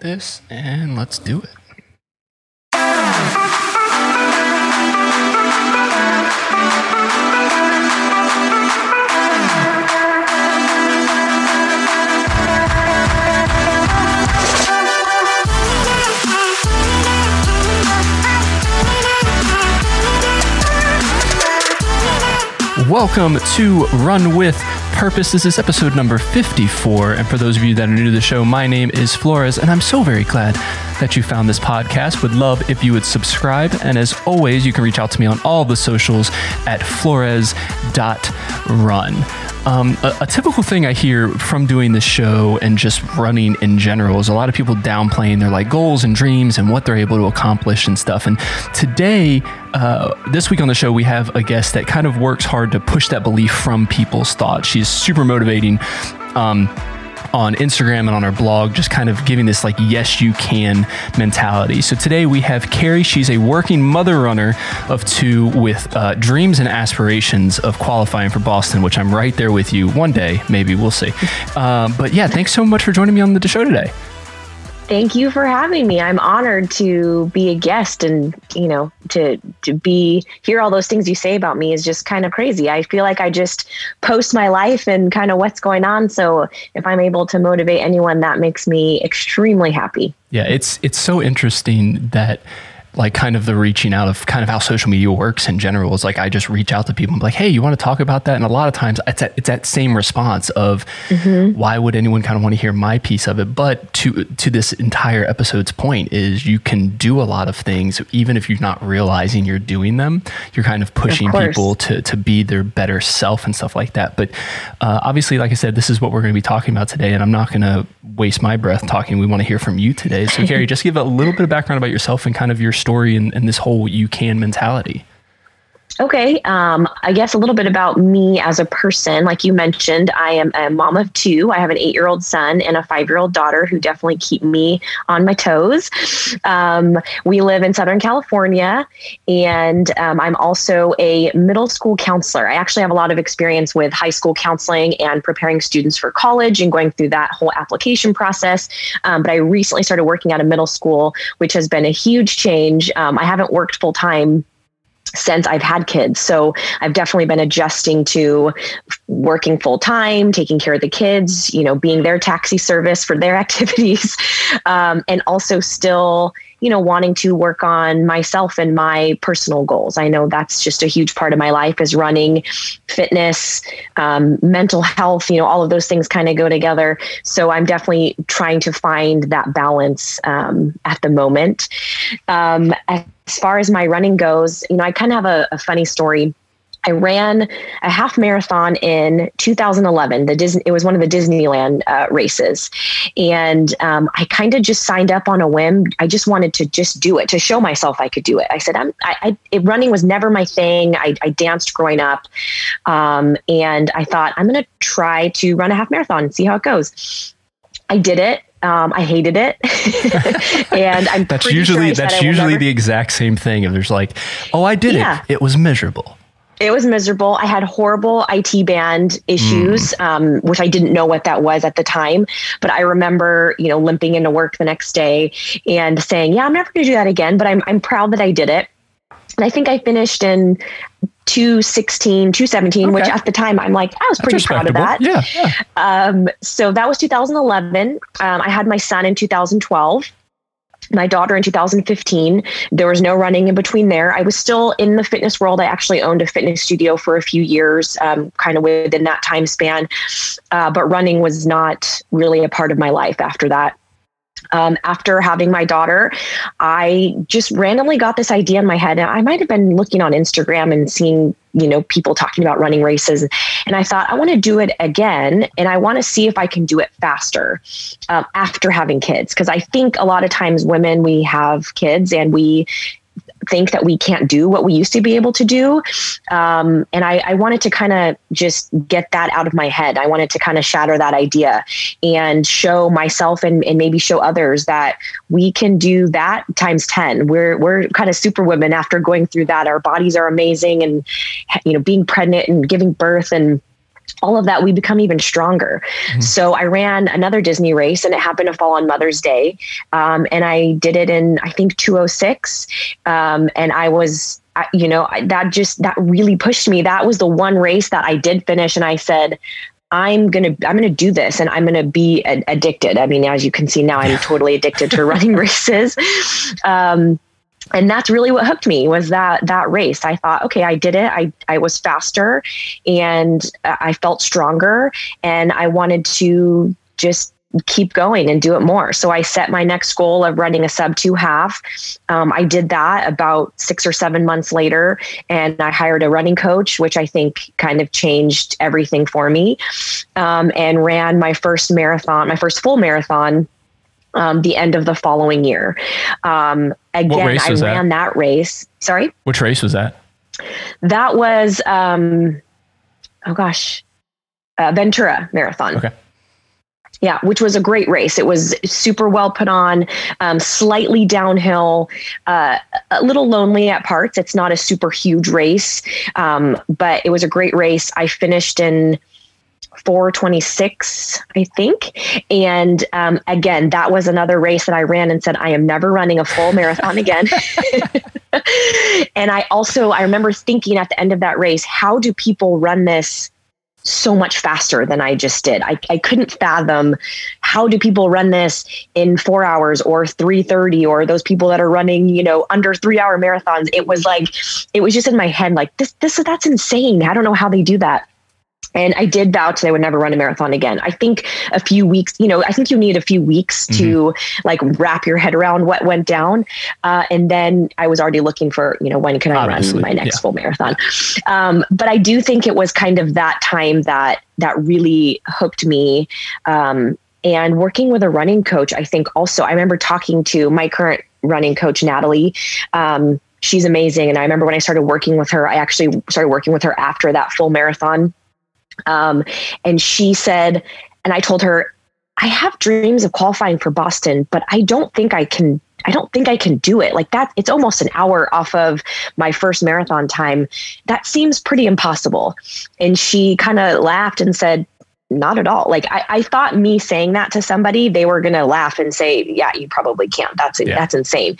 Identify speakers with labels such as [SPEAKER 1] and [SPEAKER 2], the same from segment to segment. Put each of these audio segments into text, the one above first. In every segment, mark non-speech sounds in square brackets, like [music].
[SPEAKER 1] this and let's do it. Welcome to Run With Purpose. This is episode number 54. And for those of you that are new to the show, my name is Flores, and I'm so very glad that you found this podcast. Would love if you would subscribe. And as always, you can reach out to me on all the socials at flores.run. Um, a, a, typical thing I hear from doing this show and just running in general is a lot of people downplaying their like goals and dreams and what they're able to accomplish and stuff. And today, uh, this week on the show, we have a guest that kind of works hard to push that belief from people's thoughts. She's super motivating. Um, on Instagram and on our blog, just kind of giving this like, yes, you can mentality. So today we have Carrie. She's a working mother runner of two with uh, dreams and aspirations of qualifying for Boston, which I'm right there with you one day. Maybe we'll see. Uh, but yeah, thanks so much for joining me on the show today.
[SPEAKER 2] Thank you for having me. I'm honored to be a guest and, you know, to to be hear all those things you say about me is just kind of crazy. I feel like I just post my life and kind of what's going on. So if I'm able to motivate anyone, that makes me extremely happy.
[SPEAKER 1] Yeah, it's it's so interesting that like kind of the reaching out of kind of how social media works in general is like I just reach out to people and be like, hey, you want to talk about that? And a lot of times it's that, it's that same response of mm-hmm. why would anyone kind of want to hear my piece of it? But to to this entire episode's point is you can do a lot of things even if you're not realizing you're doing them. You're kind of pushing of people to to be their better self and stuff like that. But uh, obviously, like I said, this is what we're going to be talking about today, and I'm not going to waste my breath talking. We want to hear from you today. So, [laughs] Carrie, just give a little bit of background about yourself and kind of your story and, and this whole you can mentality?
[SPEAKER 2] Okay. Um, I guess a little bit about me as a person. Like you mentioned, I am a mom of two. I have an eight year old son and a five year old daughter who definitely keep me on my toes. Um, we live in Southern California, and um, I'm also a middle school counselor. I actually have a lot of experience with high school counseling and preparing students for college and going through that whole application process. Um, but I recently started working at a middle school, which has been a huge change. Um, I haven't worked full time since I've had kids. So I've definitely been adjusting to working full time, taking care of the kids, you know, being their taxi service for their [laughs] activities, um, and also still, you know, wanting to work on myself and my personal goals. I know that's just a huge part of my life is running, fitness, um, mental health, you know, all of those things kind of go together. So I'm definitely trying to find that balance um, at the moment. Um, as far as my running goes, you know, I kind of have a, a funny story. I ran a half marathon in 2011. The Disney, it was one of the Disneyland uh, races, and um, I kind of just signed up on a whim. I just wanted to just do it to show myself I could do it. I said, "I'm." I, I running was never my thing. I, I danced growing up, um, and I thought I'm going to try to run a half marathon and see how it goes. I did it. Um, I hated it, [laughs] and I'm
[SPEAKER 1] that's usually
[SPEAKER 2] sure
[SPEAKER 1] that's usually never... the exact same thing. If there's like, oh, I did yeah. it, it was miserable.
[SPEAKER 2] It was miserable. I had horrible IT band issues, mm. um, which I didn't know what that was at the time. But I remember, you know, limping into work the next day and saying, "Yeah, I'm never going to do that again." But I'm I'm proud that I did it. And I think I finished in 216, 217, okay. which at the time I'm like, I was pretty proud of that.
[SPEAKER 1] Yeah. yeah.
[SPEAKER 2] Um, so that was 2011. Um, I had my son in 2012 my daughter in 2015. There was no running in between there. I was still in the fitness world. I actually owned a fitness studio for a few years, um, kind of within that time span. Uh, but running was not really a part of my life after that um, after having my daughter, I just randomly got this idea in my head. And I might have been looking on Instagram and seeing, you know, people talking about running races. And I thought, I want to do it again. And I want to see if I can do it faster um, after having kids. Because I think a lot of times women, we have kids and we think that we can't do what we used to be able to do. Um, and I, I, wanted to kind of just get that out of my head. I wanted to kind of shatter that idea and show myself and, and maybe show others that we can do that times 10. We're, we're kind of super women after going through that. Our bodies are amazing and, you know, being pregnant and giving birth and all of that, we become even stronger. Mm-hmm. So I ran another Disney race and it happened to fall on Mother's Day. Um, and I did it in, I think, 206. Um, and I was, you know, that just, that really pushed me. That was the one race that I did finish. And I said, I'm gonna I'm gonna do this and I'm gonna be addicted. I mean, as you can see now, I'm totally addicted to running [laughs] races. Um, and that's really what hooked me was that that race. I thought okay i did it. I i was faster and i felt stronger and i wanted to just keep going and do it more. So i set my next goal of running a sub two half. Um, i did that about six or seven months later and i hired a running coach which i think kind of changed everything for me um, and ran my first marathon my first full marathon um, the end of the following year. Um, again, I ran that? that? race. Sorry?
[SPEAKER 1] Which race was that?
[SPEAKER 2] That was, um, oh gosh, uh, Ventura Marathon.
[SPEAKER 1] Okay.
[SPEAKER 2] Yeah, which was a great race. It was super well put on, um, slightly downhill, uh, a little lonely at parts. It's not a super huge race, um, but it was a great race. I finished in 426, I think. And um, again, that was another race that I ran and said, I am never running a full marathon again. [laughs] [laughs] and I also, I remember thinking at the end of that race, how do people run this so much faster than I just did. I, I couldn't fathom how do people run this in four hours or 330 or those people that are running, you know, under three hour marathons. It was like, it was just in my head, like this, this, that's insane. I don't know how they do that. And I did vow to I would never run a marathon again. I think a few weeks, you know, I think you need a few weeks mm-hmm. to like wrap your head around what went down. Uh, and then I was already looking for, you know, when can I Obviously, run my next yeah. full marathon? Um, but I do think it was kind of that time that that really hooked me. Um, and working with a running coach, I think also, I remember talking to my current running coach, Natalie. Um, she's amazing. And I remember when I started working with her, I actually started working with her after that full marathon um, and she said, and I told her, I have dreams of qualifying for Boston, but I don't think I can. I don't think I can do it. Like that, it's almost an hour off of my first marathon time. That seems pretty impossible. And she kind of laughed and said, not at all. Like I, I thought me saying that to somebody, they were gonna laugh and say, "Yeah, you probably can't. That's yeah. that's insane."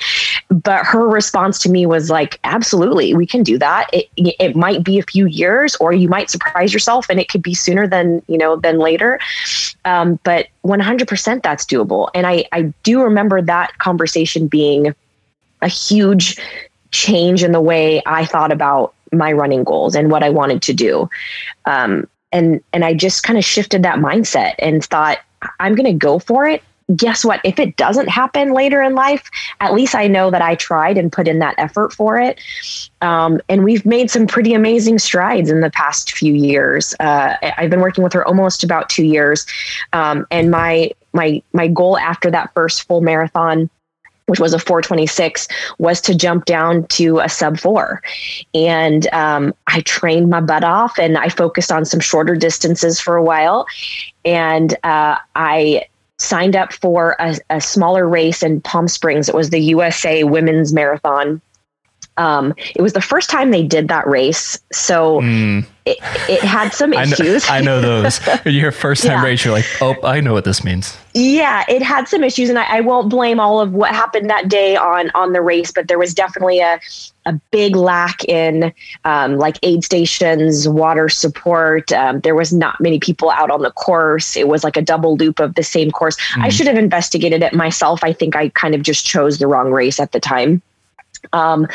[SPEAKER 2] But her response to me was like, "Absolutely, we can do that. It it might be a few years, or you might surprise yourself, and it could be sooner than you know than later. Um, but 100% that's doable." And I I do remember that conversation being a huge change in the way I thought about my running goals and what I wanted to do. Um, and and I just kind of shifted that mindset and thought I'm going to go for it. Guess what? If it doesn't happen later in life, at least I know that I tried and put in that effort for it. Um, and we've made some pretty amazing strides in the past few years. Uh, I've been working with her almost about two years, um, and my my my goal after that first full marathon which was a 426, was to jump down to a sub four. And um, I trained my butt off and I focused on some shorter distances for a while. And uh, I signed up for a, a, smaller race in Palm Springs. It was the USA Women's Marathon. Um, it was the first time they did that race. So mm it, it had some issues.
[SPEAKER 1] I know, I know those. [laughs] Your first time yeah. race, you're like, oh, I know what this means.
[SPEAKER 2] Yeah, it had some issues, and I, I, won't blame all of what happened that day on on the race, but there was definitely a a big lack in um, like aid stations, water support. Um, there was not many people out on the course. It was like a double loop of the same course. Mm-hmm. I should have investigated it myself. I think I kind of just chose the wrong race at the time. Um,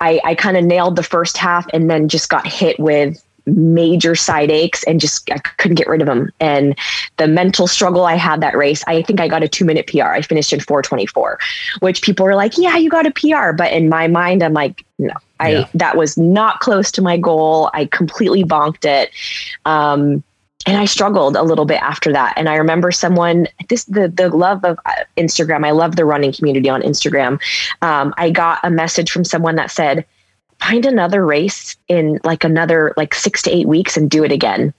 [SPEAKER 2] I, I kind of nailed the first half and then just got hit with major side aches and just I couldn't get rid of them. And the mental struggle I had that race, I think I got a two minute PR. I finished in 424, which people were like, yeah, you got a PR. But in my mind, I'm like, no, I, yeah. that was not close to my goal. I completely bonked it. Um, and I struggled a little bit after that. And I remember someone this the the love of uh, Instagram. I love the running community on Instagram. Um, I got a message from someone that said, find another race in like another like six to eight weeks and do it again.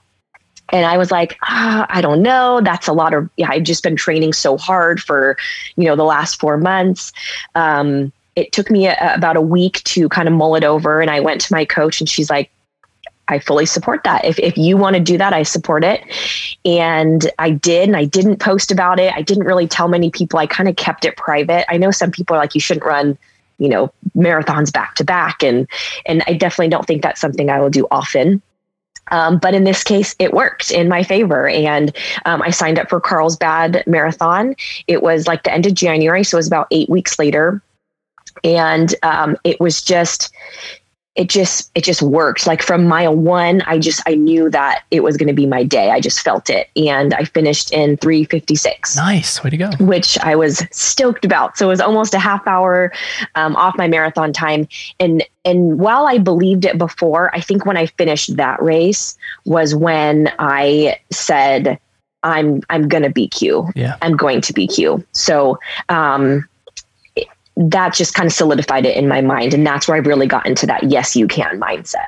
[SPEAKER 2] And I was like, ah, I don't know. That's a lot of, yeah, I've just been training so hard for, you know, the last four months. Um, it took me a, about a week to kind of mull it over. And I went to my coach and she's like, I fully support that. If, if you want to do that, I support it. And I did, and I didn't post about it. I didn't really tell many people. I kind of kept it private. I know some people are like, you shouldn't run, you know, marathons back to back. And, and I definitely don't think that's something I will do often. Um, but in this case, it worked in my favor. And um, I signed up for Carlsbad Marathon. It was like the end of January. So it was about eight weeks later. And um, it was just, it just it just worked. Like from mile one i just i knew that it was going to be my day. I just felt it. And i finished in 356
[SPEAKER 1] nice. Way to go.
[SPEAKER 2] Which i was stoked about. So it was almost a half hour um, off my marathon time. And and while i believed it before i think when i finished that race was when i said i'm i'm going to bq
[SPEAKER 1] yeah.
[SPEAKER 2] I'm going to bq so um that just kind of solidified it in my mind. And that's where I really got into that yes, you can mindset.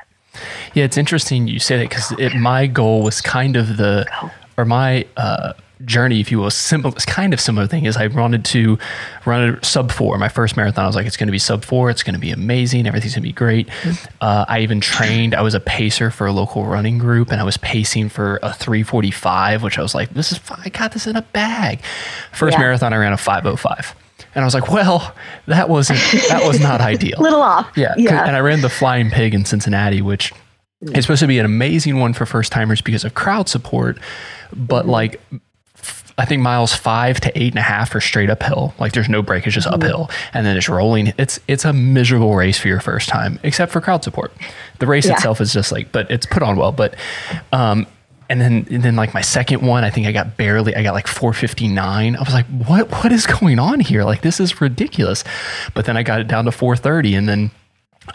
[SPEAKER 1] Yeah, it's interesting you say that because my goal was kind of the, or my uh, journey, if you will, simple, it's kind of similar thing is I wanted to run a sub four. My first marathon, I was like, it's going to be sub four. It's going to be amazing. Everything's going to be great. Uh, I even trained, I was a pacer for a local running group and I was pacing for a 345, which I was like, this is, I got this in a bag. First yeah. marathon, I ran a 505. And I was like, well, that wasn't that was not [laughs] ideal.
[SPEAKER 2] A little off.
[SPEAKER 1] Yeah. yeah. And I ran the Flying Pig in Cincinnati, which is supposed to be an amazing one for first timers because of crowd support. But mm-hmm. like I think miles five to eight and a half are straight uphill. Like there's no break, it's just mm-hmm. uphill. And then it's rolling. It's it's a miserable race for your first time, except for crowd support. The race yeah. itself is just like, but it's put on well. But um, and then and then like my second one i think i got barely i got like 459 i was like what what is going on here? Like this is ridiculous. But then i got it down to 430 and then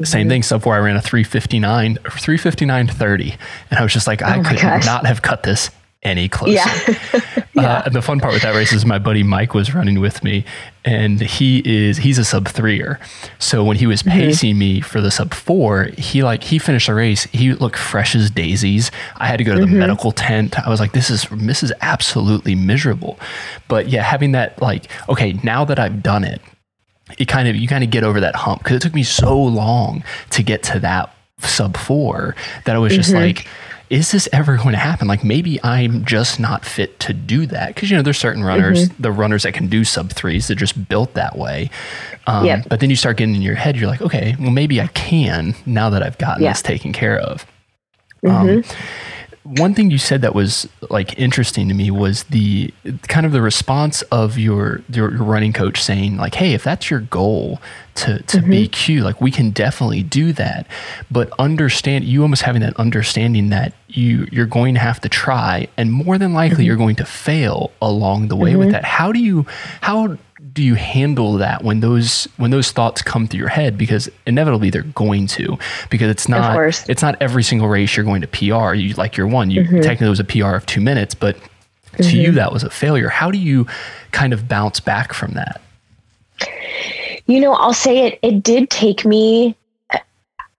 [SPEAKER 1] same thing. Sub four i ran a 359 359 30 and i was just like i oh could gosh. not have cut this any closer. Yeah. [laughs] yeah. Uh, and the fun part with that race is my buddy Mike was running with me, and he is he's a sub threer. So when he was mm-hmm. pacing mm-hmm. me for the sub four, he like he finished the race. He looked fresh as daisies. I had to go to the mm-hmm. medical tent. I was like, this is this is absolutely miserable. But yeah, having that like, okay, now that I've done it, it kind of you kind of get over that hump because it took me so long to get to that sub four that I was just mm-hmm. like is this ever going to happen? Like maybe I'm just not fit to do that because you know there's certain runners, mm-hmm. the runners that can do sub threes that just built that way. Um, yep. But then you start getting in your head, you're like, okay, well maybe I can now that I've gotten yeah. this taken care of. Mm-hmm. Um, one thing you said that was like interesting to me was the kind of the response of your your, running coach saying like hey if that's your goal to to mm-hmm. BQ like we can definitely do that but understand you almost having that understanding that you you're going to have to try and more than likely mm-hmm. you're going to fail along the way mm-hmm. with that how do you how do you handle that when those when those thoughts come through your head? Because inevitably they're going to because it's not it's not every single race you're going to PR you like your one you mm-hmm. technically was a PR of 2 minutes but to mm-hmm. you that was a failure. How do you kind of bounce back from that?
[SPEAKER 2] You know I'll say it it did take me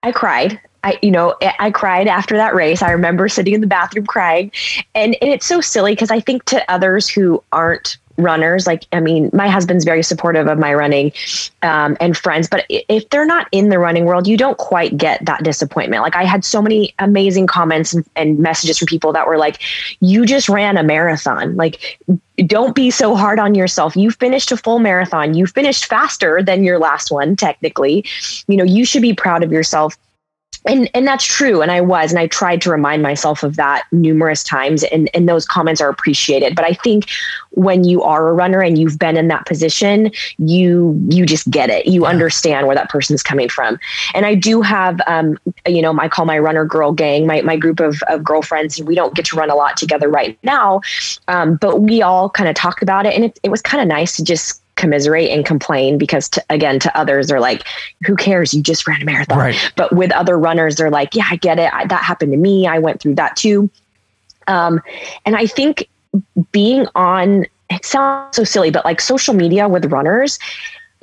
[SPEAKER 2] I cried I, you know, I cried after that race. I remember sitting in the bathroom crying, and, and it's so silly because I think to others who aren't runners like i mean my husband's very supportive of my running um, and friends but if they're not in the running world you don't quite get that disappointment. Like i had so many amazing comments and, and messages from people that were like you just ran a marathon. Like don't be so hard on yourself. You finished a full marathon. You finished faster than your last one technically. You know you should be proud of yourself and and that's true. And i was and i tried to remind myself of that numerous times and and those comments are appreciated. But i think when you are a runner and you've been in that position you you just get it. You yeah. understand where that person's coming from. And i do have um you know i call my runner girl gang my, my group of, of girlfriends. We don't get to run a lot together right now um, but we all kind of talked about it and it, it was kind of nice to just commiserate and complain because to, again to others they're like who cares? You just ran a marathon. Right. but with other runners they're like yeah i get it. I, that happened to me. I went through that too. Um, and i think being on it sounds so silly but like social media with runners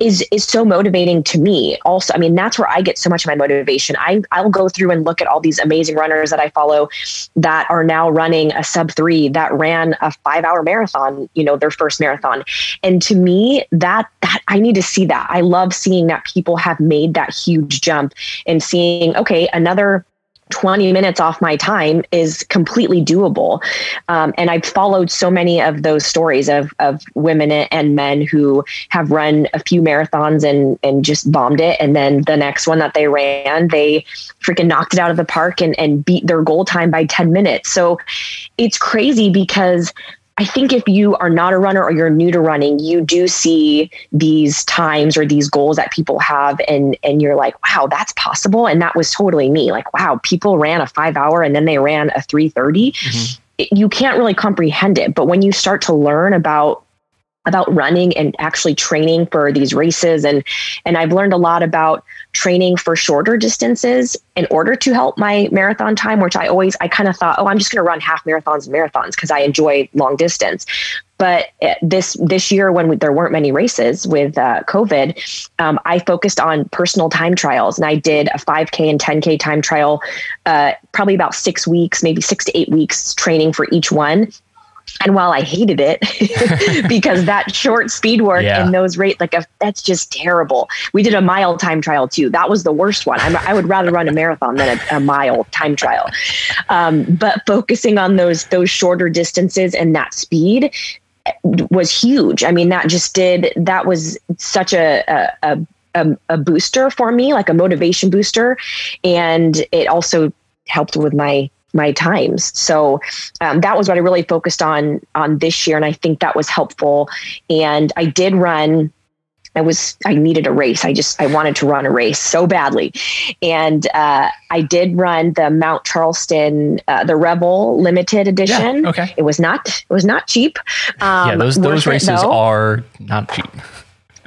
[SPEAKER 2] is is so motivating to me. Also i mean that's where i get so much of my motivation. I i'll go through and look at all these amazing runners that i follow that are now running a sub 3 that ran a 5 hour marathon you know their first marathon. And to me that that i need to see that. I love seeing that people have made that huge jump and seeing okay another 20 minutes off my time is completely doable. Um, and I've followed so many of those stories of, of women and men who have run a few marathons and, and just bombed it. And then the next one that they ran, they freaking knocked it out of the park and, and beat their goal time by 10 minutes. So it's crazy because I think if you are not a runner or you're new to running, you do see these times or these goals that people have and and you're like, wow, that's possible. And that was totally me. Like, wow, people ran a five hour and then they ran a 330. Mm-hmm. You can't really comprehend it. But when you start to learn about about running and actually training for these races and and I've learned a lot about training for shorter distances in order to help my marathon time which I always I kind of thought oh I'm just going to run half marathons and marathons because I enjoy long distance. But eh, this this year when we, there weren't many races with uh, COVID um, I focused on personal time trials and I did a 5k and 10k time trial uh, probably about 6 weeks maybe 6 to 8 weeks training for each one and while I hated it [laughs] because that short speed work yeah. and those rate like a, that's just terrible. We did a mile time trial too. That was the worst one. I'm, i would rather run a marathon than a, a mile time trial. Um, but focusing on those those shorter distances and that speed was huge. I mean, that just did that was such a, a, a a, booster for me, like a motivation booster. And it also helped with my my times. So um, that was what I really focused on on this year, and I think that was helpful. And I did run. I was I needed a race. I just I wanted to run a race so badly, and uh, I did run the Mount Charleston uh, the Revel Limited Edition.
[SPEAKER 1] Yeah, okay,
[SPEAKER 2] it was not it was not cheap.
[SPEAKER 1] Um, yeah, those those races it, are not cheap.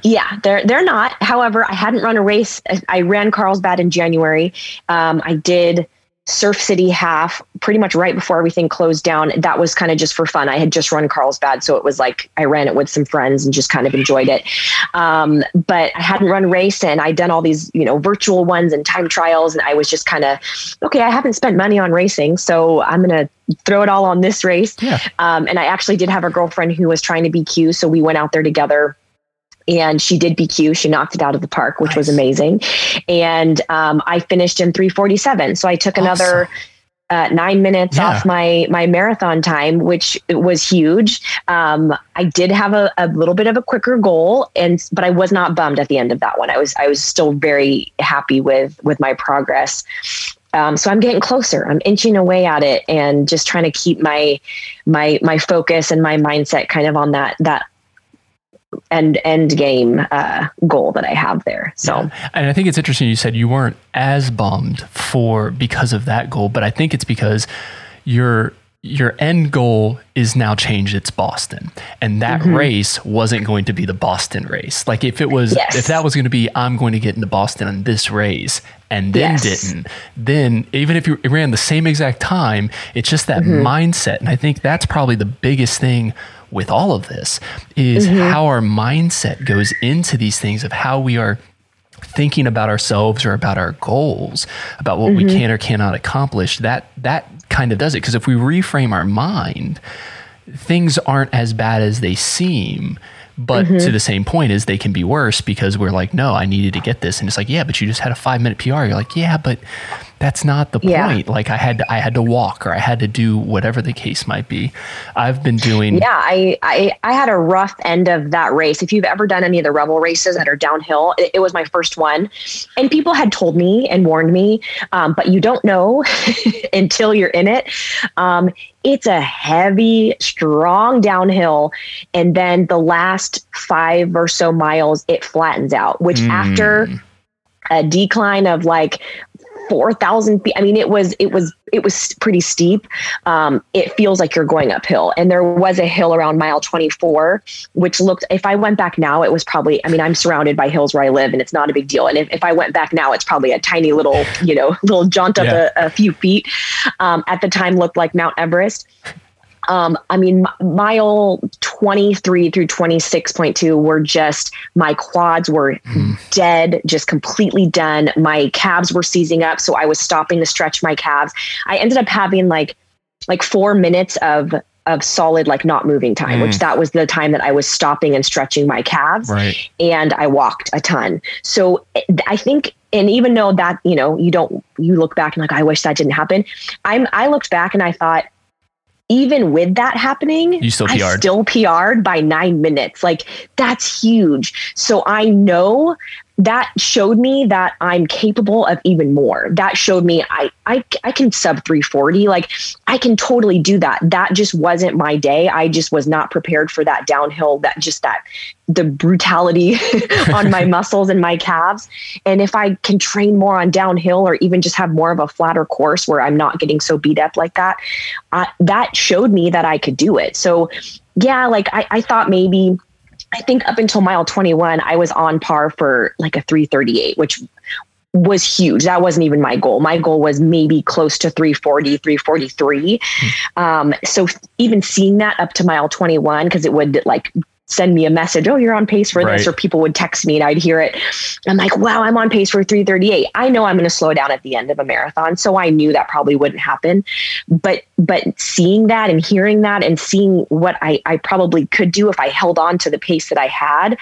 [SPEAKER 2] Yeah, they're they're not. However, I hadn't run a race. I ran Carlsbad in January. Um, I did Surf City half pretty much right before everything closed down. That was kind of just for fun. I had just run Carlsbad, so it was like I ran it with some friends and just kind of enjoyed it. Um, but I hadn't run race and I'd done all these, you know, virtual ones and time trials, and I was just kind of okay. I haven't spent money on racing, so I'm gonna throw it all on this race.
[SPEAKER 1] Yeah.
[SPEAKER 2] Um, and I actually did have a girlfriend who was trying to BQ, so we went out there together and she did BQ. She knocked it out of the park, which nice. was amazing. And um, I finished in 347. So I took awesome. another uh, nine minutes yeah. off my my marathon time, which was huge. Um, I did have a, a little bit of a quicker goal, and but I was not bummed at the end of that one. I was I was still very happy with with my progress. Um, so I'm getting closer. I'm inching away at it, and just trying to keep my my my focus and my mindset kind of on that that end end game uh, goal that I have there. So,
[SPEAKER 1] yeah. and I think it's interesting. You said you weren't as bummed for because of that goal, but I think it's because your your end goal is now changed. It's Boston, and that mm-hmm. race wasn't going to be the Boston race. Like if it was, yes. if that was going to be, I'm going to get into Boston on this race, and then yes. didn't, then even if you ran the same exact time, it's just that mm-hmm. mindset. And I think that's probably the biggest thing with all of this is mm-hmm. how our mindset goes into these things of how we are thinking about ourselves or about our goals, about what mm-hmm. we can or cannot accomplish. That that kind of does it because if we reframe our mind, things aren't as bad as they seem. But mm-hmm. to the same point is they can be worse because we're like, no, I needed to get this. And it's like, yeah, but you just had a five minute PR. You're like, yeah, but that's not the yeah. point. Like I had to, I had to walk or I had to do whatever the case might be. I've been doing.
[SPEAKER 2] Yeah, I, I, I had a rough end of that race. If you've ever done any of the Revel races that are downhill, it, it was my first one, and people had told me and warned me, um, but you don't know [laughs] until you're in it. Um, it's a heavy, strong downhill, and then the last five or so miles it flattens out. Which mm. after a decline of like 4,000 feet. I mean, it was, it was, it was pretty steep. Um, it feels like you're going uphill. And there was a hill around mile 24, which looked, if I went back now, it was probably, I mean, I'm surrounded by hills where I live and it's not a big deal. And if, if I went back now, it's probably a tiny little, you know, [laughs] little jaunt up yeah. a, a, few feet. Um, at the time looked like Mount Everest. Um, I mean, mile 23 through 26.2 were just, my quads were mm. dead, just completely done. My calves were seizing up. So I was stopping to stretch my calves. I ended up having like, like four minutes of of solid like not moving time mm. which that was the time that i was stopping and stretching my calves
[SPEAKER 1] right.
[SPEAKER 2] and i walked a ton so i think and even though that you know you don't you look back and like i wish that didn't happen i'm i looked back and i thought even with that happening,
[SPEAKER 1] you still PR'd.
[SPEAKER 2] I still PR'd by nine minutes. Like that's huge. So I know that showed me that I'm capable of even more. That showed me I I I can sub 340. Like I can totally do that. That just wasn't my day. I just was not prepared for that downhill, that just that the brutality [laughs] on my [laughs] muscles and my calves. And if I can train more on downhill or even just have more of a flatter course where I'm not getting so beat up like that, uh, that showed me that I could do it. So yeah, like I, I thought maybe I think up until mile 21, I was on par for like a 338, which was huge. That wasn't even my goal. My goal was maybe close to 340, 343. Mm-hmm. Um, so even seeing that up to mile 21, because it would like send me a message, oh, you're on pace for right. this, or people would text me and I'd hear it. I'm like, wow, I'm on pace for 338. I know I'm going to slow down at the end of a marathon. So I knew that probably wouldn't happen. But but seeing that and hearing that and seeing what I, I probably could do if I held on to the pace that I had,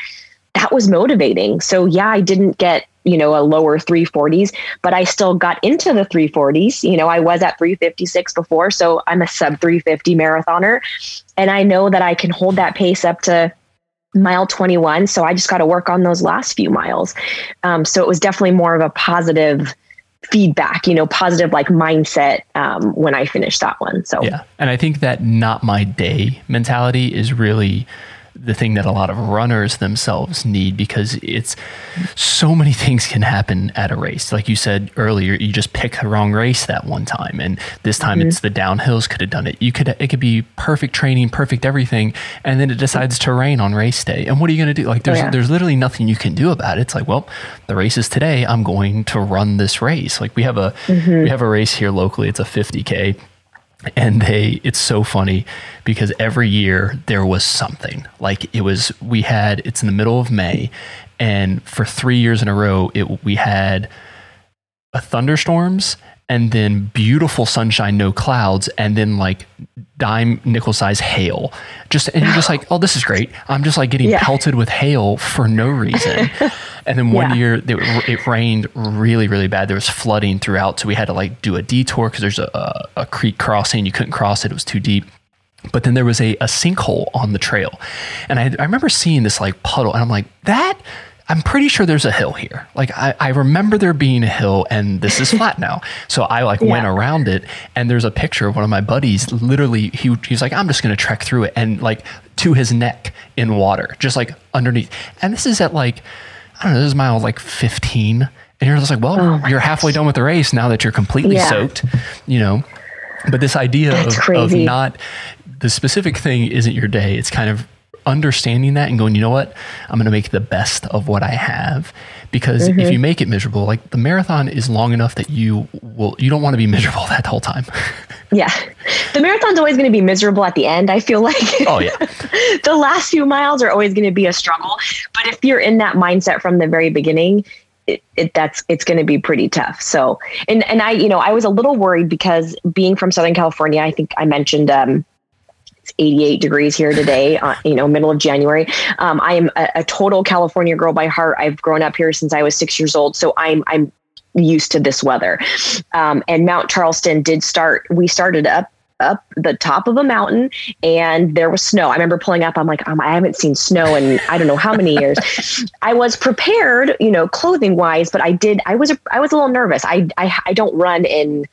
[SPEAKER 2] that was motivating. So yeah, I didn't get you know, a lower 340s, but I still got into the 340s. You know, I was at 356 before, so I'm a sub 350 marathoner. And I know that I can hold that pace up to mile 21. So I just got to work on those last few miles. Um, so it was definitely more of a positive feedback, you know, positive like mindset um, when I finished that one. So,
[SPEAKER 1] yeah. And I think that not my day mentality is really the thing that a lot of runners themselves need because it's so many [laughs] things can happen at a race. Like you said earlier, you just pick the wrong race that one time, and this time mm-hmm. it's the downhills could have done it. You could it could be perfect training, perfect everything, and then it decides to rain on race day. And what are you going to do? Like there's oh, yeah. there's literally nothing you can do about it. It's like, well, the race is today. I'm going to run this race. Like we have a mm-hmm. we have a race here locally. It's a 50k and they it's so funny because every year there was something. Like it was we had it's in the middle of may and for three years in a row it we had a thunderstorms and then beautiful sunshine no clouds and then like dime nickel size hail just and you're just like oh this is great i'm just like getting yeah. pelted with hail for no reason [laughs] And then one yeah. year it, it, rained really, really bad. There was flooding throughout. So we had to like do a detour because there's a, a, creek crossing. You couldn't cross it, it was too deep. But then there was a, a sinkhole on the trail. And I, I remember seeing this like puddle, and I'm like, that. I'm pretty sure there's a hill here. Like I, I remember there being a hill and this is flat now. So I like yeah. went around it and there's a picture of one of my buddies literally he he's like, I'm just gonna trek through it and like to his neck in water, just like underneath. And this is at like I don't know, this is mile like 15. And you're just like, well, oh you're halfway done with the race now that you're completely yeah. soaked, you know. But this idea of, of not the specific thing isn't your day. It's kind of understanding that and going, you know what? I'm going to make the best of what I have. Because mm-hmm. if you make it miserable, like the marathon is long enough that you will, you don't want to be [laughs] miserable that whole time. [laughs]
[SPEAKER 2] yeah. The marathon's always going to be miserable at the end. I feel like,
[SPEAKER 1] oh, yeah. [laughs]
[SPEAKER 2] the last few miles are always going to be a struggle. But if you're in that mindset from the very beginning, it, it, that's it's going to be pretty tough. So, and and I, you know, I was a little worried because being from Southern California, I think I mentioned um, it's 88 degrees here today, uh, you know, middle of January. Um, I am a, a, total California girl by heart. I've grown up here since I was six years old. So I'm, I'm used to this weather. Um, and Mount Charleston did start, we started up up the top of a mountain and there was snow. I remember pulling up, I'm like, um, I haven't seen snow in I don't know how many years. I was prepared, you know, clothing wise, but I did, I was, I was a little nervous. I, I, I don't run in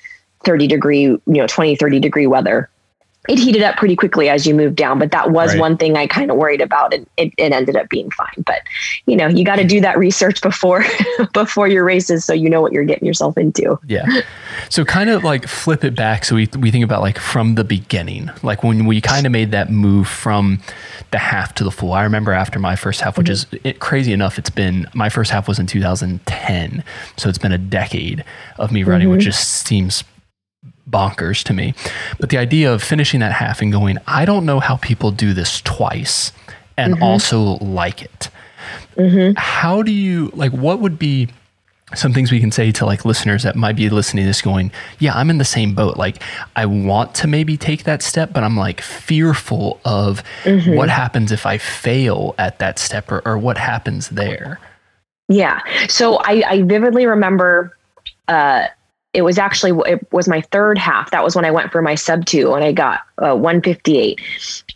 [SPEAKER 2] 30 degree, you know, 20, 30 degree weather it heated up pretty quickly as you moved down, but that was right. one thing I kind of worried about, and it, it ended up being fine. But you know, you got to do that research before [laughs] before your races, so you know what you're getting yourself into.
[SPEAKER 1] Yeah. So kind of like flip it back. So we we think about like from the beginning, like when we kind of made that move from the half to the full. I remember after my first half, which mm-hmm. is it, crazy enough, it's been my first half was in 2010, so it's been a decade of me running, mm-hmm. which just seems bonkers to me. But the idea of finishing that half and going, I don't know how people do this twice and mm-hmm. also like it. Mm-hmm. How do you, like, what would be some things we can say to like listeners that might be listening to this going, yeah, I'm in the same boat. Like, I want to maybe take that step, but I'm like fearful of mm-hmm. what happens if I fail at that step or, or what happens there.
[SPEAKER 2] Yeah. So I, I vividly remember uh, it was actually it was my third half. That was when I went for my sub two and I got uh, 158.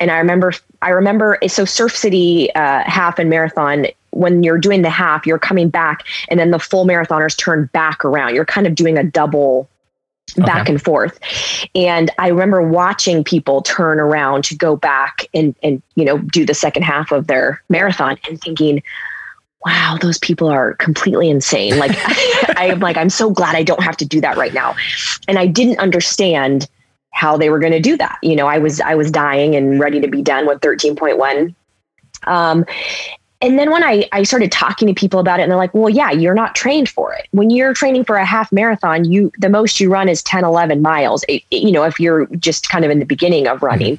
[SPEAKER 2] And I remember I remember so Surf City uh, half and marathon when you're doing the half, you're coming back and then the full marathoners turn back around. You're kind of doing a double back okay. and forth. And I remember watching people turn around to go back and and you know do the second half of their marathon and thinking wow, those people are completely insane. Like [laughs] [laughs] I, am like, I'm so glad I don't have to do that right now. And I didn't understand how they were going to do that. You know, I was, I was dying and ready to be done with 13.1. Um, and then when I, I started talking to people about it and they're like well yeah you're not trained for it. When you're training for a half marathon you the most you run is 10 11 miles. It, you know if you're just kind of in the beginning of running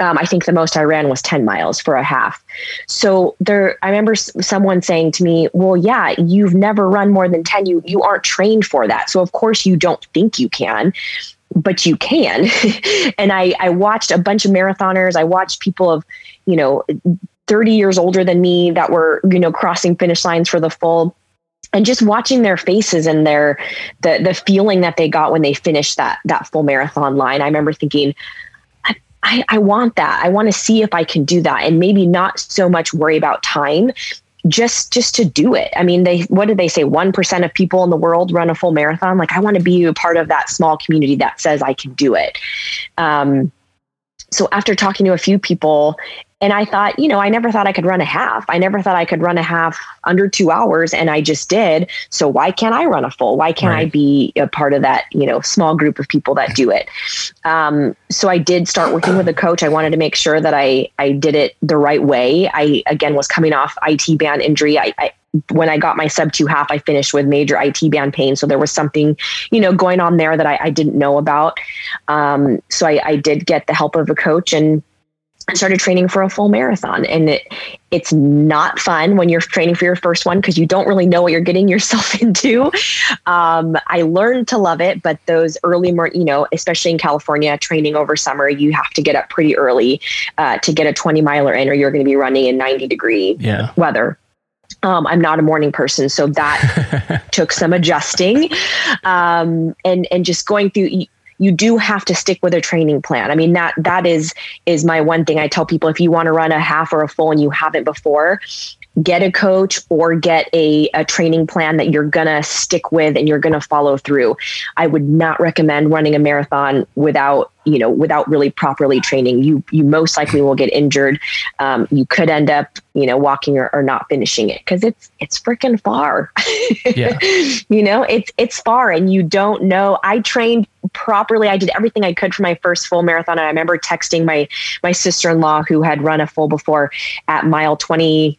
[SPEAKER 2] um, i think the most i ran was 10 miles for a half. So there i remember someone saying to me well yeah you've never run more than 10 you you aren't trained for that. So of course you don't think you can but you can. [laughs] And i i watched a bunch of marathoners. I watched people of you know 30 years older than me that were, you know, crossing finish lines for the full and just watching their faces and their the the feeling that they got when they finished that that full marathon line. I remember thinking, I, I, I want that. I want to see if I can do that and maybe not so much worry about time just just to do it. I mean, they what did they say? One percent of people in the world run a full marathon. Like, I want to be a part of that small community that says I can do it. Um, so after talking to a few people and I thought, you know, I never thought I could run a half. I never thought I could run a half under two hours, and I just did. So why can't I run a full? Why can't right. I be a part of that, you know, small group of people that do it? Um, so I did start working with a coach. I wanted to make sure that I I did it the right way. I again was coming off IT band injury. I, I when I got my sub two half, I finished with major IT band pain. So there was something, you know, going on there that I, I didn't know about. Um, so I, I did get the help of a coach and I started training for a full marathon and it it's not fun when you're training for your first one because you don't really know what you're getting yourself [laughs] into. Um, I learned to love it, but those early, you know, especially in California, training over summer, you have to get up pretty early uh, to get a 20 miler in, or you're going to be running in 90 degree yeah. weather. Um, I'm not a morning person, so that [laughs] took some adjusting, um, and and just going through you do have to stick with a training plan. I mean that that is is my one thing I tell people if you want to run a half or a full and you haven't before, get a coach or get a, a training plan that you're going to stick with and you're going to follow through. I would not recommend running a marathon without, you know, without really properly training. You, you most likely will get injured. Um, you could end up, you know, walking or, or not finishing it because it's, it's freaking far. Yeah. [laughs] you know, it's, it's far and you don't know. I trained properly. I did everything I could for my first full marathon. And I remember texting my, my sister-in-law who had run a full before at mile 20,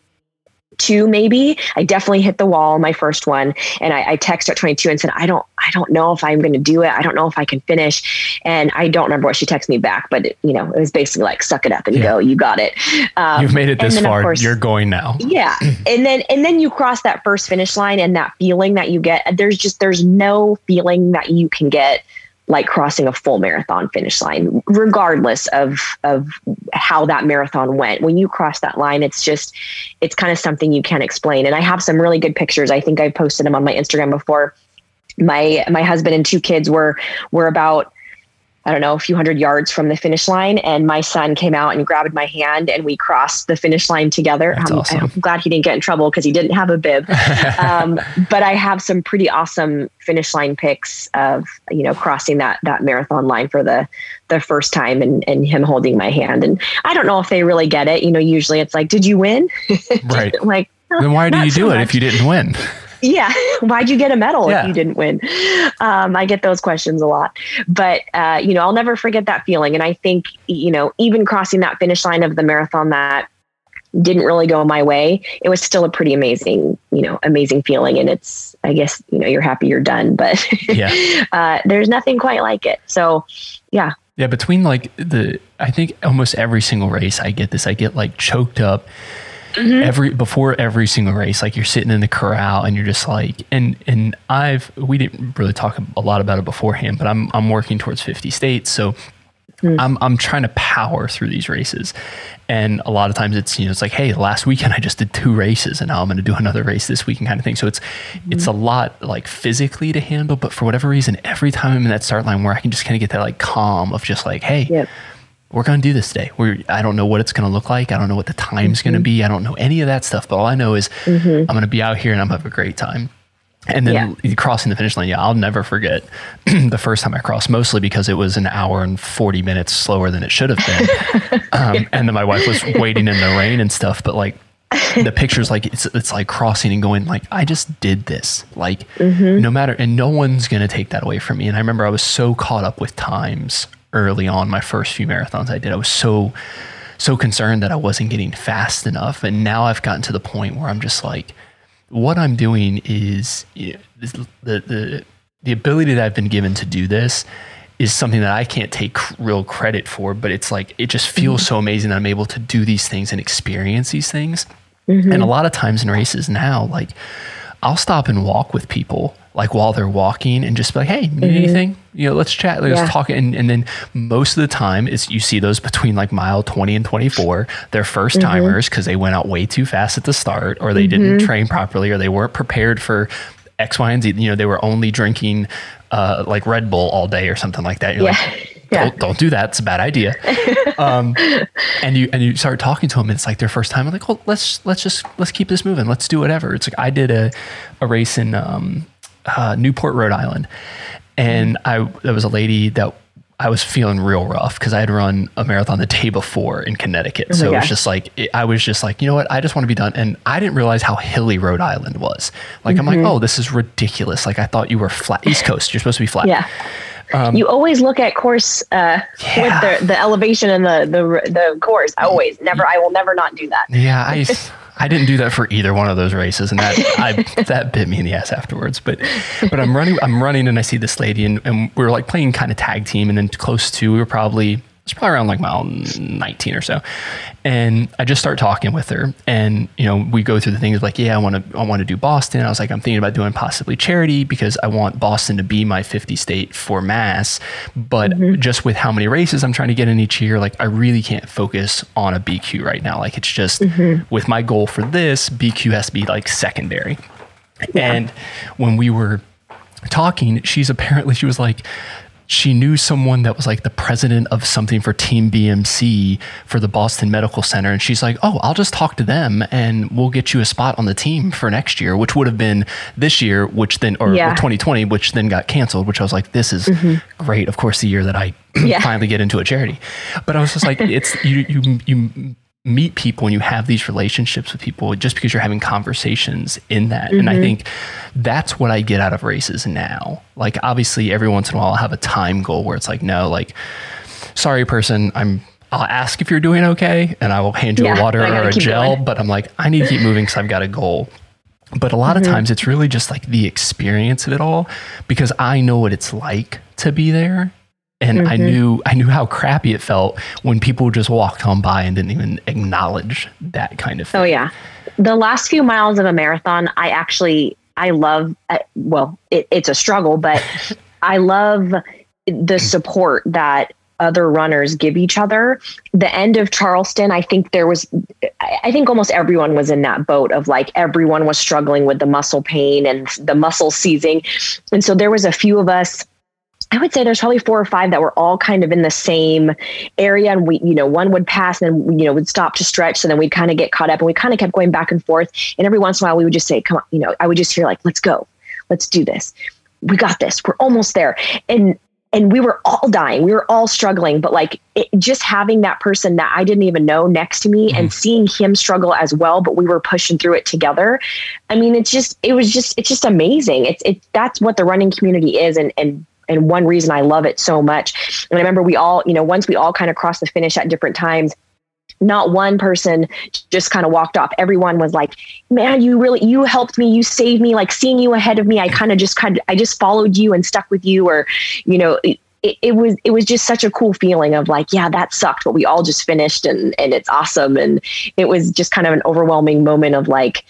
[SPEAKER 2] two maybe. I definitely hit the wall my first one and i, I texted at 22 and said i don't i don't know if i'm going to do it. I don't know if i can finish. And i don't remember what she texted me back but it, you know it was basically like suck it up and yeah. go. You got it.
[SPEAKER 1] Um, you've made it this far. course, you're going now. [clears throat]
[SPEAKER 2] Yeah. And then and then you cross that first finish line and that feeling that you get there's just there's no feeling that you can get like crossing a full marathon finish line, regardless of of how that marathon went. When you cross that line, it's just it's kind of something you can't explain. And I have some really good pictures. I think I've posted them on my Instagram before. My my husband and two kids were were about I don't know, a few hundred yards from the finish line. And my son came out and grabbed my hand and we crossed the finish line together.
[SPEAKER 1] Um, awesome.
[SPEAKER 2] I'm glad he didn't get in trouble because he didn't have a bib. [laughs] um, but I have some pretty awesome finish line pics of, you know, crossing that, that marathon line for the, the first time and, and him holding my hand. And I don't know if they really get it. You know, usually it's like, did you win? [laughs]
[SPEAKER 1] Right.
[SPEAKER 2] like,
[SPEAKER 1] then why do you do so it if you didn't win?
[SPEAKER 2] Yeah. [laughs] Why'd you get a medal yeah. if you didn't win? Um, i get those questions a lot. But uh, you know i'll never forget that feeling. And i think you know even crossing that finish line of the marathon that didn't really go my way it was still a pretty amazing you know amazing feeling. And it's i guess you know you're happy you're done but yeah. [laughs] uh, there's nothing quite like it. So yeah.
[SPEAKER 1] Yeah between like the i think almost every single race i get this i get like choked up Mm-hmm. every before every single race like you're sitting in the corral and you're just like and and I've we didn't really talk a lot about it beforehand but I'm I'm working towards 50 states so mm. I'm I'm trying to power through these races. And a lot of times it's, you know, it's like, hey, last weekend [laughs] I just did two races and now I'm going to do another race this weekend kind of thing. So it's mm-hmm. it's a lot like physically to handle, but for whatever reason, every time I'm in that start line where I can just kind of get that like calm of just like, hey, yep. We're going to do this today. We're I don't know what it's going to look like. I don't know what the time's mm-hmm. going to be. I don't know any of that stuff, but all I know is mm-hmm. I'm going to be out here and I'm going to have a great time. And then yeah. crossing the finish line, yeah, I'll never forget [clears throat] the first time I crossed, mostly because it was an hour and 40 minutes slower than it should have been. [laughs] um, and then my wife was waiting in the rain and stuff. But like the pictures, like it's, it's like crossing and going, like, I just did this. Like, mm-hmm. no matter, and no one's going to take that away from me. And I remember I was so caught up with times early on, my first few marathons I did. I was so, so concerned that I wasn't getting fast enough. And now I've gotten to the point where I'm just like, what I'm doing is you know, the, the the ability that I've been given to do this is something that I can't take real credit for, but it's like it just feels mm-hmm. so amazing that I'm able to do these things and experience these things. Mm-hmm. And a lot of times in races now, like I'll stop and walk with people like while they're walking and just be like, hey, need mm-hmm. anything? You know, let's chat, let's yeah. talk. And, and then most of the time is you see those between like mile 20 and 24. They're first mm-hmm. timers because mm-hmm. they went out way too fast at the start or they mm-hmm. didn't train properly or they weren't prepared for X, Y, and Z. You know, they were only drinking uh, like Red Bull all day or something like that. You're yeah. like, [laughs] yeah. Don't, don't, do that. It's a bad idea. [laughs] Um, and you and you start talking to them. And it's like their first time. I'm like, well, let's let's just let's keep this moving. Let's do whatever. It's like I did a a race in um, uh, Newport, Rhode Island, and I there was a lady that I was feeling real rough because I had run a marathon the day before in Connecticut. Oh so it was just like, it, I was just like, you know what? I just want to be done. And I didn't realize how hilly Rhode Island was. Like, mm-hmm. I'm like, mm-hmm. oh, this is ridiculous. Like, I thought you were flat, East Coast. You're supposed to be flat.
[SPEAKER 2] Yeah. Um, you always look at course uh, yeah. with the, the elevation and the, the the course. Always, never. I will never not do that.
[SPEAKER 1] Yeah, I [laughs] I didn't do that for either one of those races, and that I, [laughs] that bit me in the ass afterwards. But but I'm running I'm running, and I see this lady, and, and we were like playing kind of tag team, and then close to we were probably it's probably around like mile 19 or so. And I just start talking with her and, you know, we go through the things like, yeah, I want to, I want to do Boston. I was like, I'm thinking about doing possibly charity because I want Boston to be my 50 state for mass. But mm-hmm. just with how many races I'm trying to get in each year, like I really can't focus on a BQ right now. Like it's just mm-hmm. with my goal for this, BQ has to be like secondary. Yeah. And when we were talking, she's apparently, she was like, she knew someone that was like the president of something for Team BMC for the Boston Medical Center. And she's like, Oh, I'll just talk to them and we'll get you a spot on the team for next year, which would have been this year, which then, or yeah. 2020, which then got canceled, which I was like, This is mm-hmm. great. Of course, the year that I yeah. finally get into a charity. But I was just like, [laughs] It's you, you, you meet people and you have these relationships with people just because you're having conversations in that. Mm-hmm. And I mm-hmm. think that's what I get out of races now. Like obviously every once in a while I'll have a time goal where it's like, no, like, sorry person, I'm I'll ask if you're doing okay and I will hand you yeah, [laughs] a water or a gel, going. but I'm like, I need to keep moving because I've got a goal. But a lot mm-hmm. of times it's really just like the experience of it all because I know what it's like to be there and mm-hmm. I knew I knew how crappy it felt when people just walked on by and didn't even acknowledge that kind of
[SPEAKER 2] oh, thing. Oh yeah, the last few miles of a marathon, I actually I love. Uh, well, it, it's a struggle, but [laughs] I love the support that other runners give each other. The end of Charleston, I think there was, I think almost everyone was in that boat of like everyone was struggling with the muscle pain and the muscle seizing. And so there was a few of us I would say there's probably four or five that were all kind of in the same area. And we, you know, one would pass and then, you know, would stop to stretch. So then we'd kind of get caught up and we kind of kept going back and forth. And every once in a while we would just say, come on, you know, I would just hear like, let's go, let's do this. We got this. We're almost there. And, and we were all dying. We were all struggling, but like it, just having that person that I didn't even know next to me mm. and seeing him struggle as well, but we were pushing through it together. I mean, it's just, it was just, it's just amazing. It's, it, that's what the running community is. And, and and one reason I love it so much. And I remember we all, you know, once we all kind of crossed the finish at different times, not one person just kind of walked off. Everyone was like, "Man, you really you helped me. You saved me. Like seeing you ahead of me, I kind of just kind of I just followed you and stuck with you or, you know, it, it, was it was just such a cool feeling of like yeah that sucked but we all just finished and and it's awesome and it was just kind of an overwhelming moment of like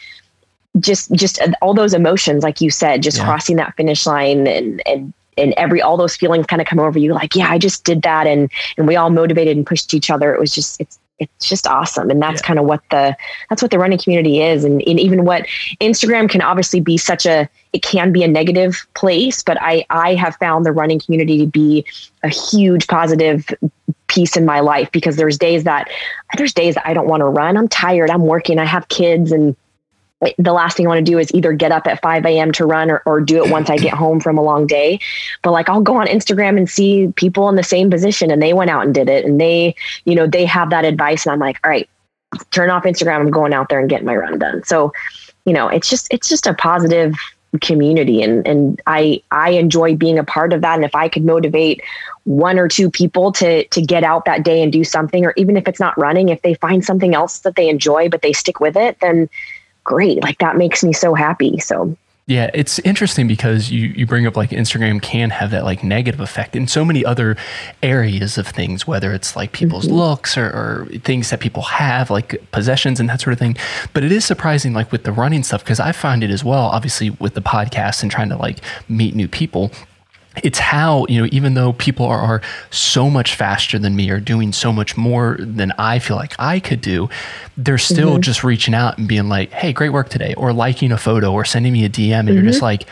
[SPEAKER 2] just just uh, all those emotions like you said just yeah. crossing that finish line and and and every all those feelings kind of come over you like yeah i just did that and and we all motivated and pushed each other. It was just it's it's just awesome and that's yeah. kind of what the that's what the running community is and, and even what instagram can obviously be such a it can be a negative place but i i have found the running community to be a huge positive piece in my life because there's days that there's days that i don't want to run. I'm tired. I'm working. I have kids and the last thing I want to do is either get up at 5 a.m. to run or, or do it once I get home from a long day. But like I'll go on Instagram and see people in the same position and they went out and did it and they, you know, they have that advice. And I'm like, all right, turn off Instagram. I'm going out there and getting my run done. So, you know, it's just, it's just a positive community and, and I, I enjoy being a part of that. And if I could motivate one or two people to, to get out that day and do something, or even if it's not running, if they find something else that they enjoy, but they stick with it, then, great. Like that makes me so happy. So
[SPEAKER 1] yeah, it's interesting because you, you bring up like Instagram can have that like negative effect in so many other areas of things, whether it's like people's mm-hmm. looks or, or, things that people have, like possessions and that sort of thing. But it is surprising, like with the running stuff, because I find it as well, obviously with the podcast and trying to like meet new people it's how you know even though people are, are, so much faster than me or doing so much more than i feel like i could do they're still mm-hmm. just reaching out and being like hey great work today or liking a photo or sending me a dm and mm-hmm. you're just like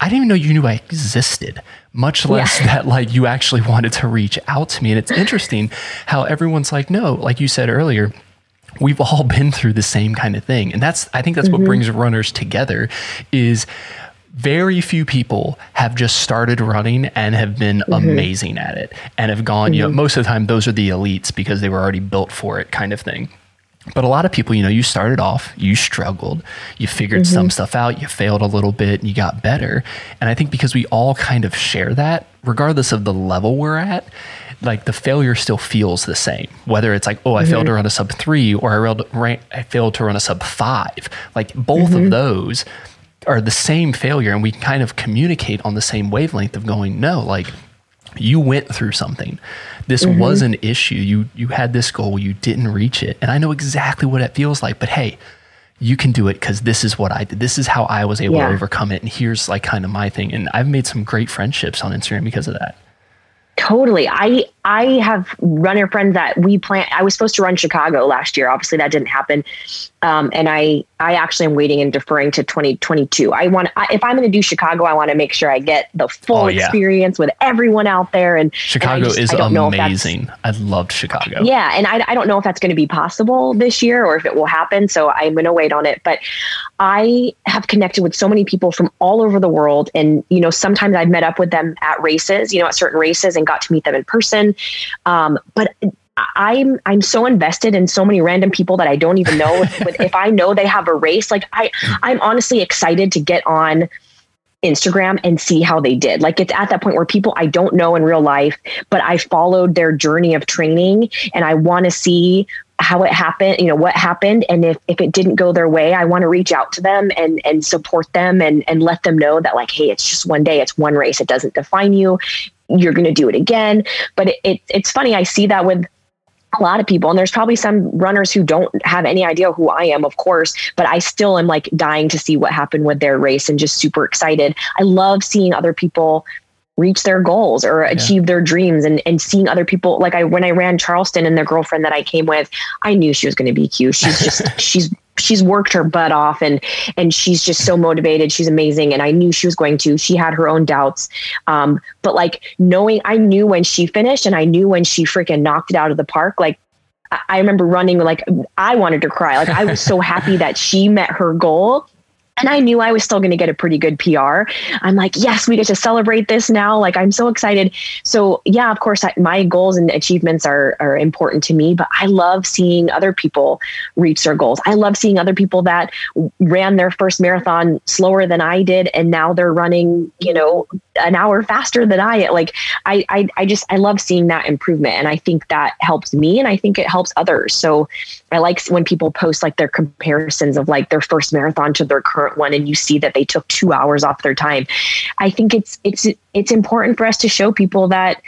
[SPEAKER 1] i didn't even know you knew i existed much less yeah. that like you actually wanted to reach out to me and it's interesting how everyone's like no like you said earlier we've all been through the same kind of thing and that's i think that's mm-hmm. what brings runners together is very few people have just started running and have been mm-hmm. amazing at it and have gone, mm-hmm. you know, mm-hmm. most of the time those are the elites because they were already built for it kind of thing. But a lot of people, you know, you started off, you struggled, you figured mm-hmm. some stuff out, you failed a little bit, and you got better. And I think because we all kind of share that, regardless of the level we're at, like the failure still feels the same. Whether it's like, oh, I mm-hmm. failed to run a sub three or I, I failed to run a sub five. Like both of mm-hmm. those are the same failure and we kind of communicate on the same wavelength of going no like you went through something. This mm-hmm. was an issue. You you had this goal. You didn't reach it. And i know exactly what it feels like but hey you can do it because this is what i did. This is how i was able yeah. to overcome it. And here's like kind of my thing. And i've made some great friendships on instagram because of that.
[SPEAKER 2] Totally. I I have runner friends that we plan. I was supposed to run Chicago last year. Obviously, that didn't happen. Um, and I I actually am waiting and deferring to 2022. I want I, if I'm going to do Chicago, I want to make sure I get the full oh, yeah. experience with everyone out there. And
[SPEAKER 1] Chicago
[SPEAKER 2] and
[SPEAKER 1] just, is amazing. I loved Chicago.
[SPEAKER 2] Yeah, and I I don't know if that's going to be possible this year or if it will happen. So I'm going to wait on it. But I have connected with so many people from all over the world, and you know sometimes I've met up with them at races, you know, at certain races, and got to meet them in person. Um, but I'm I'm so invested in so many random people that I don't even know. if, if I know they have a race, like I I'm honestly excited to get on Instagram and see how they did. Like it's at that point where people I don't know in real life, but I followed their journey of training and I want to see how it happened, you know, what happened. And if, if it didn't go their way, I want to reach out to them and, and support them and, and let them know that like, Hey, it's just one day, it's one race. It doesn't define you. You're going to do it again. But it, it, it's funny. I see that with a lot of people and there's probably some runners who don't have any idea who I am of course but I still am like dying to see what happened with their race and just super excited I love seeing other people reach their goals or achieve yeah. their dreams and, and seeing other people like I when I ran Charleston and the girlfriend that I came with I knew she was going to be cute she's just [laughs] she's she's worked her butt off and and she's just so motivated. She's amazing. And i knew she was going to. She had her own doubts. Um, but like knowing i knew when she finished and i knew when she freaking knocked it out of the park. Like I remember running like I wanted to cry. Like I was so happy that she met her goal and I knew I was still going to get a pretty good PR. I'm like, yes, we get to celebrate this now. Like, I'm so excited. So, yeah, of course, I, my goals and achievements are, are important to me, but I love seeing other people reach their goals. I love seeing other people that ran their first marathon slower than I did, and now they're running, you know, an hour faster than I. Like, I, I, I just, I love seeing that improvement. And I think that helps me and I think it helps others. So, I like when people post like their comparisons of like their first marathon to their current one and you see that they took 2 hours off their time. I think it's it's it's important for us to show people that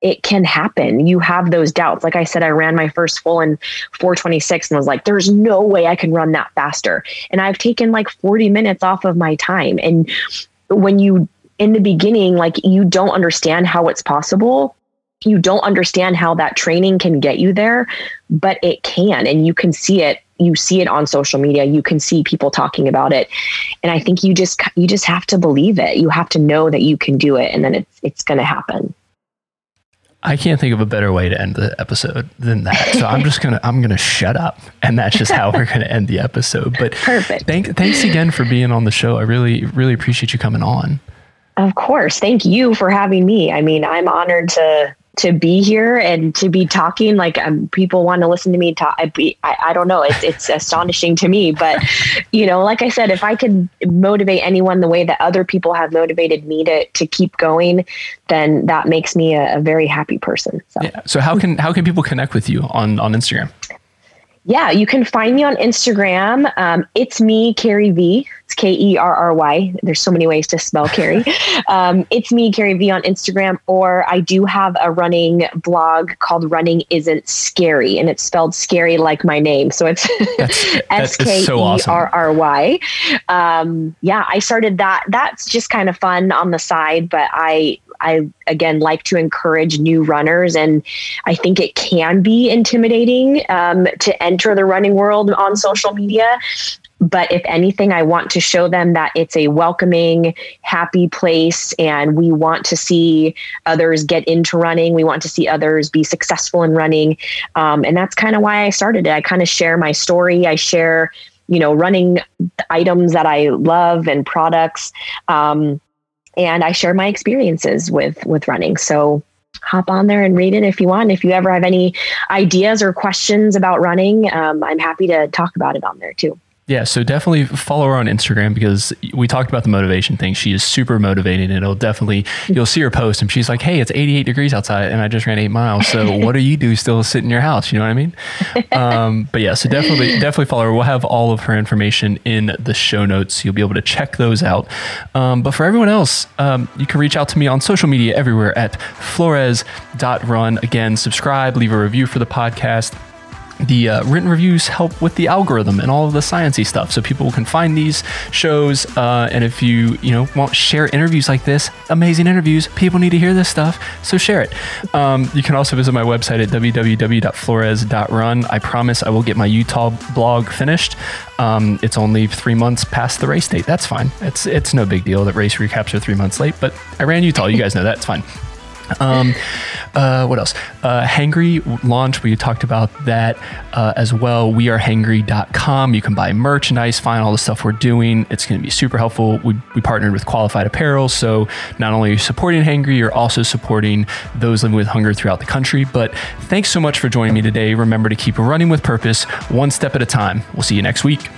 [SPEAKER 2] it can happen. You have those doubts. Like I said, I ran my first full in 426 and was like, there's no way I can run that faster. And I've taken like 40 minutes off of my time. And when you in the beginning, like you don't understand how it's possible. You don't understand how that training can get you there, but it can. And you can see it. You see it on social media. You can see people talking about it. And I think you just you just have to believe it. You have to know that you can do it and then it's it's gonna happen.
[SPEAKER 1] I can't think of a better way to end the episode than that. So I'm just gonna I'm gonna shut up, and that's just how we're gonna end the episode. But
[SPEAKER 2] perfect.
[SPEAKER 1] Thank, thanks again for being on the show. I really really appreciate you coming on.
[SPEAKER 2] Of course, thank you for having me. I mean, I'm honored to to be here and to be talking like um, people want to listen to me talk I, I, I, don't know it's, it's astonishing to me but you know like i said if i could motivate anyone the way that other people have motivated me to, to keep going then that makes me a, a very happy person so.
[SPEAKER 1] Yeah. so how can how can people connect with you on on instagram
[SPEAKER 2] yeah, you can find me on Instagram. Um, it's me, Kerry V. It's K E R R Y. There's so many ways to spell Kerry. [laughs] um, it's me, Kerry V on Instagram, or I do have a running blog called Running Isn't Scary, and it's spelled scary like my name. So it's [laughs] S K E R R Y. Um, yeah, I started that. That's just kind of fun on the side, but I I again like to encourage new runners, and I think it can be intimidating um, to enter the running world on social media. But if anything, I want to show them that it's a welcoming, happy place, and we want to see others get into running. We want to see others be successful in running, um, and that's kind of why I started it. I kind of share my story. I share you know running items that i love and products um, and I share my experiences with with running. So hop on there and read it if you want. If you ever have any ideas or questions about running, um, I'm happy to talk about it on there too.
[SPEAKER 1] Yeah, so definitely follow her on Instagram because we talked about the motivation thing. She is super motivated. And it'll definitely you'll see her post and she's like, "Hey, it's 88 degrees outside, and I just ran eight miles. So [laughs] what do you do? Still sit in your house? You know what I mean?" Um, but yeah, so definitely definitely follow her. We'll have all of her information in the show notes. You'll be able to check those out. Um, but for everyone else, um, you can reach out to me on social media everywhere at flores.run. Again, subscribe, leave a review for the podcast the uh, written reviews help with the algorithm and all of the sciencey stuff so people can find these shows uh, and if you you know want share interviews like this amazing interviews people need to hear this stuff so share it. Um, you can also visit my website at www.flores.run i promise i will get my utah blog finished. Um, it's only three months past the race date. That's fine. It's it's no big deal that race recaps are three months late but i ran utah. You guys know that's fine um, uh, what else? Uh, Hangry launch. We talked about that uh, as well. We are hangry.com. You can buy merchandise, find all the stuff we're doing. It's going to be super helpful. We, we partnered with Qualified Apparel. So not only are you supporting Hangry, you're also supporting those living with hunger throughout the country. But thanks so much for joining me today. Remember to keep running with purpose, one step at a time. We'll see you next week.